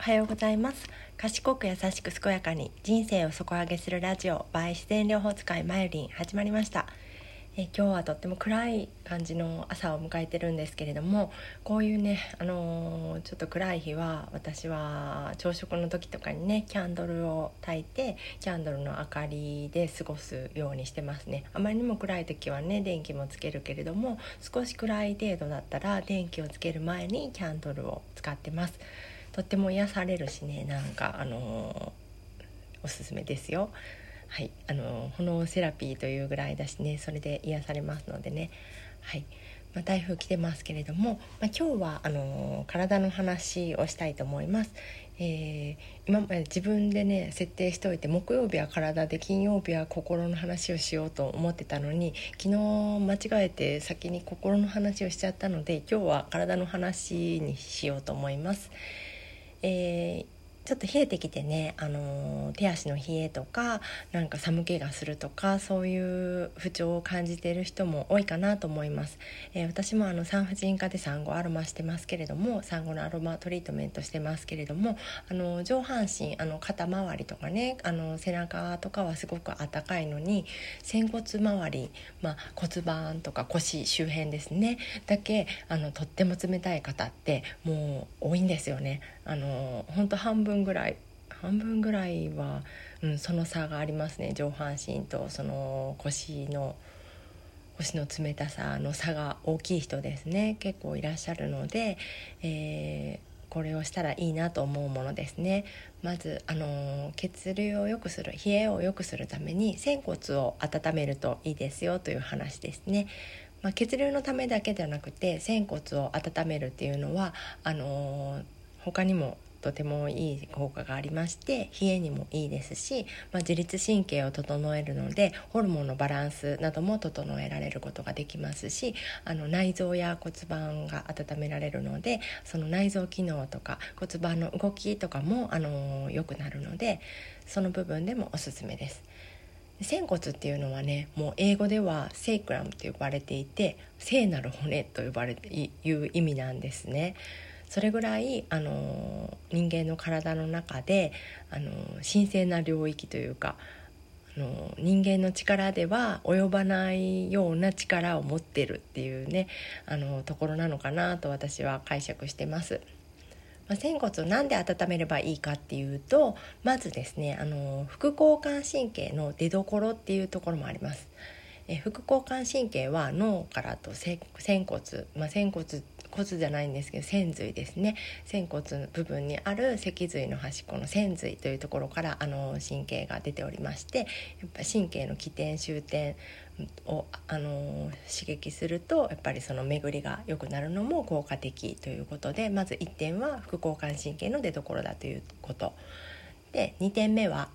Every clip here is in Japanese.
おはようございます。賢く優しく健やかに人生を底上げするラジオ by 自然療法使いまゆりん始まりました。え今日はとっても暗い感じの朝を迎えてるんですけれどもこういうね、あのー、ちょっと暗い日は私は朝食の時とかにねキャンドルを焚いてキャンドルの明かりで過ごすようにしてますね。あまりにも暗い時はね電気もつけるけれども少し暗い程度だったら電気をつける前にキャンドルを使ってます。とっても癒されるしねなんかあの、おすすめですよ。はい、あの炎セラピーというぐらいだしねそれで癒されますのでね、はいまあ、台風来てますけれども、まあ、今日はあの体の話をしたいと思います。えー、今まで自分でね設定しておいて木曜日は体で金曜日は心の話をしようと思ってたのに昨日間違えて先に心の話をしちゃったので今日は体の話にしようと思います。えーちょっと冷えてきてね、あの手足の冷えとかなんか寒気がするとかそういう不調を感じている人も多いかなと思います、えー、私もあの産婦人科で産後アロマしてますけれども産後のアロマトリートメントしてますけれどもあの上半身あの肩周りとかねあの背中とかはすごくあったかいのに仙骨周り、まあ、骨盤とか腰周辺ですねだけあのとっても冷たい方ってもう多いんですよね。あの本当半分ぐらい半分ぐらいは、うん、その差がありますね。上半身とその腰の腰の冷たさの差が大きい人ですね。結構いらっしゃるので、えー、これをしたらいいなと思うものですね。まず、あの血流を良くする冷えを良くするために仙骨を温めるといいですよという話ですね。まあ、血流のためだけじゃなくて仙骨を温めるっていうのはあの他にもとてもいい効果がありまして冷えにもいいですし、まあ、自律神経を整えるのでホルモンのバランスなども整えられることができますしあの内臓や骨盤が温められるのでその内臓機能とか骨盤の動きとかもあの良くなるのでその部分でもおすすめです。仙骨っていうのはねもう英語ではセイクラムと呼ばれていて聖なる骨と呼ばれていう意味なんですね。それぐらいあの人間の体の中であの神聖な領域というかあの人間の力では及ばないような力を持ってるっていうねあのところなのかなと私は解釈してます。まあ、仙骨を何で温めればいいかっていうとまずですねあの副交感神経の出どころっていうところもあります。え副交感神経は脳からと仙骨、まあ、仙骨骨じゃないんですけど仙髄ですね。仙骨の部分にある脊髄の端っこの仙髄というところからあの神経が出ておりましてやっぱ神経の起点終点をあの刺激するとやっぱりその巡りが良くなるのも効果的ということでまず1点は副交感神経の出所だということ。で2点目は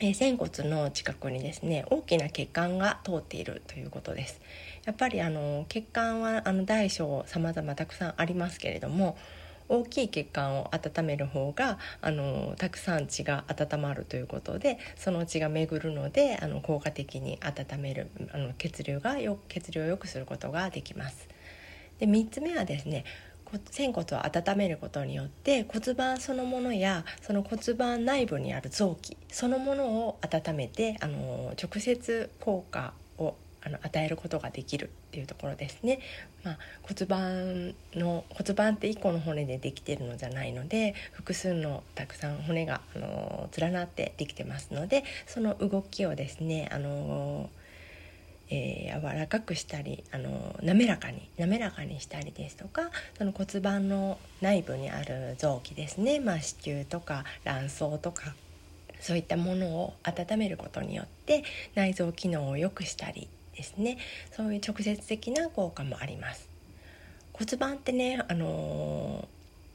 えー、仙骨の近くにですね大きな血管が通っているということですやっぱりあの血管はあの大小さまざまたくさんありますけれども大きい血管を温める方があのたくさん血が温まるということでその血が巡るのであの効果的に温めるあの血流がよ血流を良くすることができます。で3つ目はですね仙骨を温めることによって骨盤そのものやその骨盤内部にある臓器そのものを温めてあの直接効果をあの与えることができるっていうところですね。まあ、骨盤の骨盤って1個の骨でできてるのじゃないので複数のたくさん骨があの連なってできてますのでその動きをですねあのえー、柔らかくしたりあの滑らかに滑らかにしたりですとかその骨盤の内部にある臓器ですね、まあ、子宮とか卵巣とかそういったものを温めることによって内臓機能を良くしたりですね。そういう直接的な効果もあります。骨盤ってねあの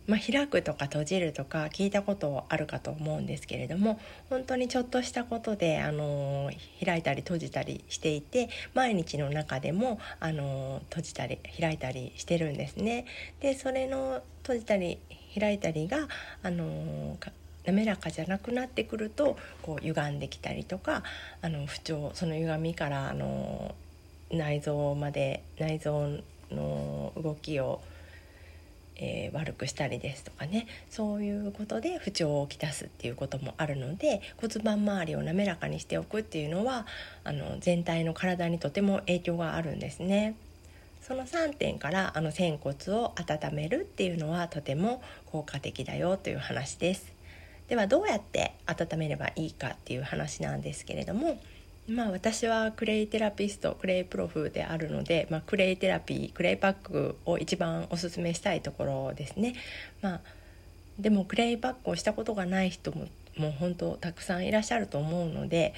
まあ、開くとか閉じるとか聞いたことあるかと思うんですけれども本当にちょっとしたことで、あの開いたり閉じたりしていて毎日の中でも、あの閉じたり開いたりしてるんですね。でそれの閉じたり開いたりが、あの滑らかじゃなくなってくるとこう歪んできたりとかあの不調その歪みからあの内臓まで内臓の動きをえー、悪くしたりですとかねそういうことで不調をきたすっていうこともあるので骨盤周りを滑らかにしておくっていうのはあの全体の体にとても影響があるんですね。その3点からあの仙骨を温めるっていうのはとても効果的だよという話です。ではどうやって温めればいいかっていう話なんですけれどもまあ私はクレイテラピストクレイプロフであるので、まあ、クレイテラピークレイパックを一番おすすめしたいところですね。まあ、でもクレイパックをしたことがない人ももう本当たくさんいらっしゃると思うので、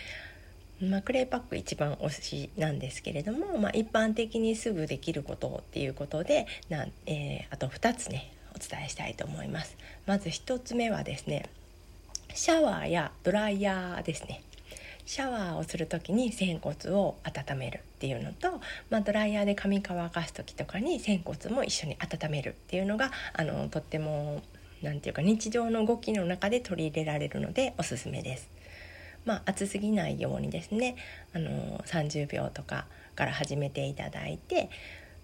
まあ、クレイパック一番推しなんですけれども、まあ、一般的にすぐできることっていうことでな、えー、あと2つねお伝えしたいと思います。まず1つ目はですねシャワーやドライヤーですねシャワーをする時に仙骨を温めるっていうのと、まあ、ドライヤーで髪乾かす時とかに仙骨も一緒に温めるっていうのがあのとっても何て言うか日常の動きの中で取り入れられるのでおすすめです。まあ、熱すぎないようにですねあの30秒とかから始めていただいて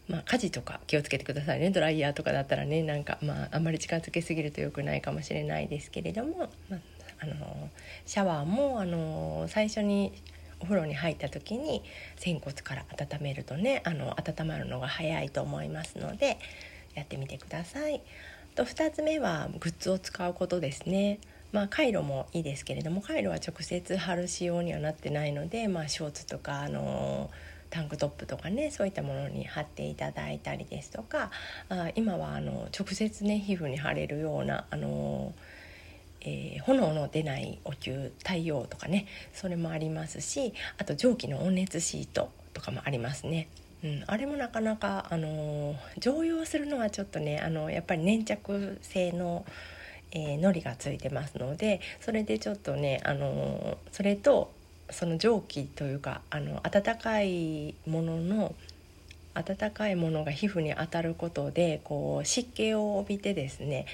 まあ、家事とか気をつけてくださいねドライヤーとかだったらねなんか、まあ、あんまり近づけすぎると良くないかもしれないですけれども、まあ、あのシャワーもあの最初にお風呂に入った時に仙骨から温めるとねあの温まるのが早いと思いますのでやってみてください。と2つ目はグッズを使うことですね。まあ、カイロもいいですけれどもカイロは直接貼る仕様にはなってないので、まあ、ショーツとかあのタンクトップとかねそういったものに貼っていただいたりですとかあ今はあの直接ね皮膚に貼れるようなあのえー、炎の出ないお灸太陽とかねそれもありますしあと蒸気の温熱シートとかもありますね。うん、あれもなかなか、あの常用するのはちょっとねあのやっぱり粘着性の、えー、糊がついてますのでそれでちょっとね、あのそれとその蒸気というかあの温かいものの温かいものが皮膚に当たることでこう湿気を帯びてですね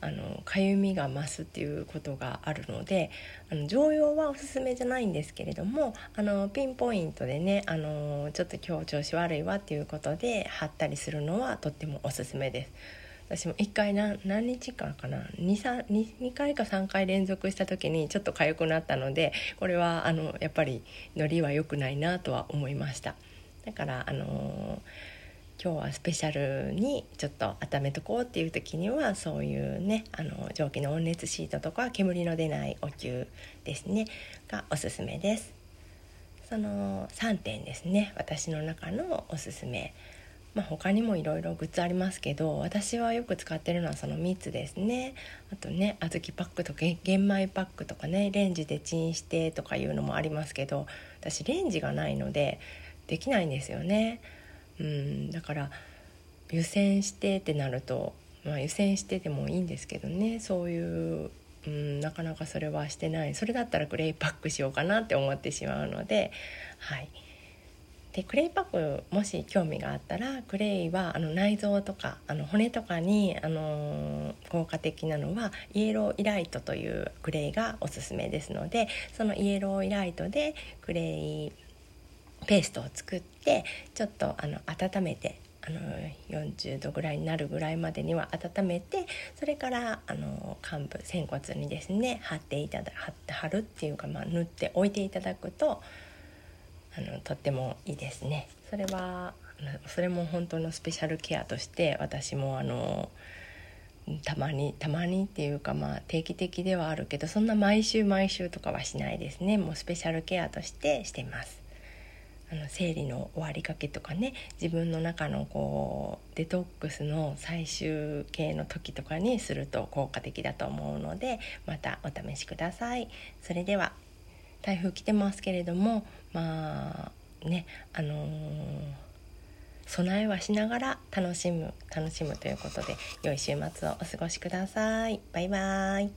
あのかゆみが増すっていうことがあるのであの常用はおすすめじゃないんですけれどもあのピンポイントでねあのちょっと今日調子悪いわっていうことで貼ったりするのはとってもおすすめです。私も1回何日間かな？2, 2, 2回か3回連続した時にちょっと痒くなったのでこれはあのやっぱりのりは良くないなとは思いましただからあのー今日はスペシャルにちょっと温めとこうっていう時にはそういうねあの蒸気の温熱シートとか煙の出ないお灸ですねがおすすめです。その3点ですね私の中のおすすめ。まあ、他にもいろいろグッズありますけど私はよく使ってるのはその3つですね。あとね小豆パックとか玄米パックとかねレンジでチンしてとかいうのもありますけど私レンジがないのでできないんですよね。うんだから湯煎してってなると、まあ、湯煎してでもいいんですけどね。そういううん、なかなかそれはしてない。それだったらクレイパックしようかなって思ってしまうのではい。でクレイパックもし興味があったらクレイはあの内臓とかあの骨とかに、あのー、効果的なのはイエローイライトというクレイがおすすめですのでそのイエローイライトでクレイペーストを作ってちょっとあの温めてあの40度ぐらいになるぐらいまでには温めてそれからあの患部仙骨にですね貼っていただ貼って貼るっていうか、まあ、塗って置いていただくとあのとってもいいですね。それはそれも本当のスペシャルケアとして私もあのたまにたまにっていうかまあ定期的ではあるけどそんな毎週毎週とかはしないですねもうスペシャルケアとしてしてます。あの生理の終わりかけとかね自分の中のこうデトックスの最終形の時とかにすると効果的だと思うのでまたお試しください。それでは台風来てますけれどもまあねあのー、備えはしながら楽しむ楽しむということで良い週末をお過ごしください。バイバーイ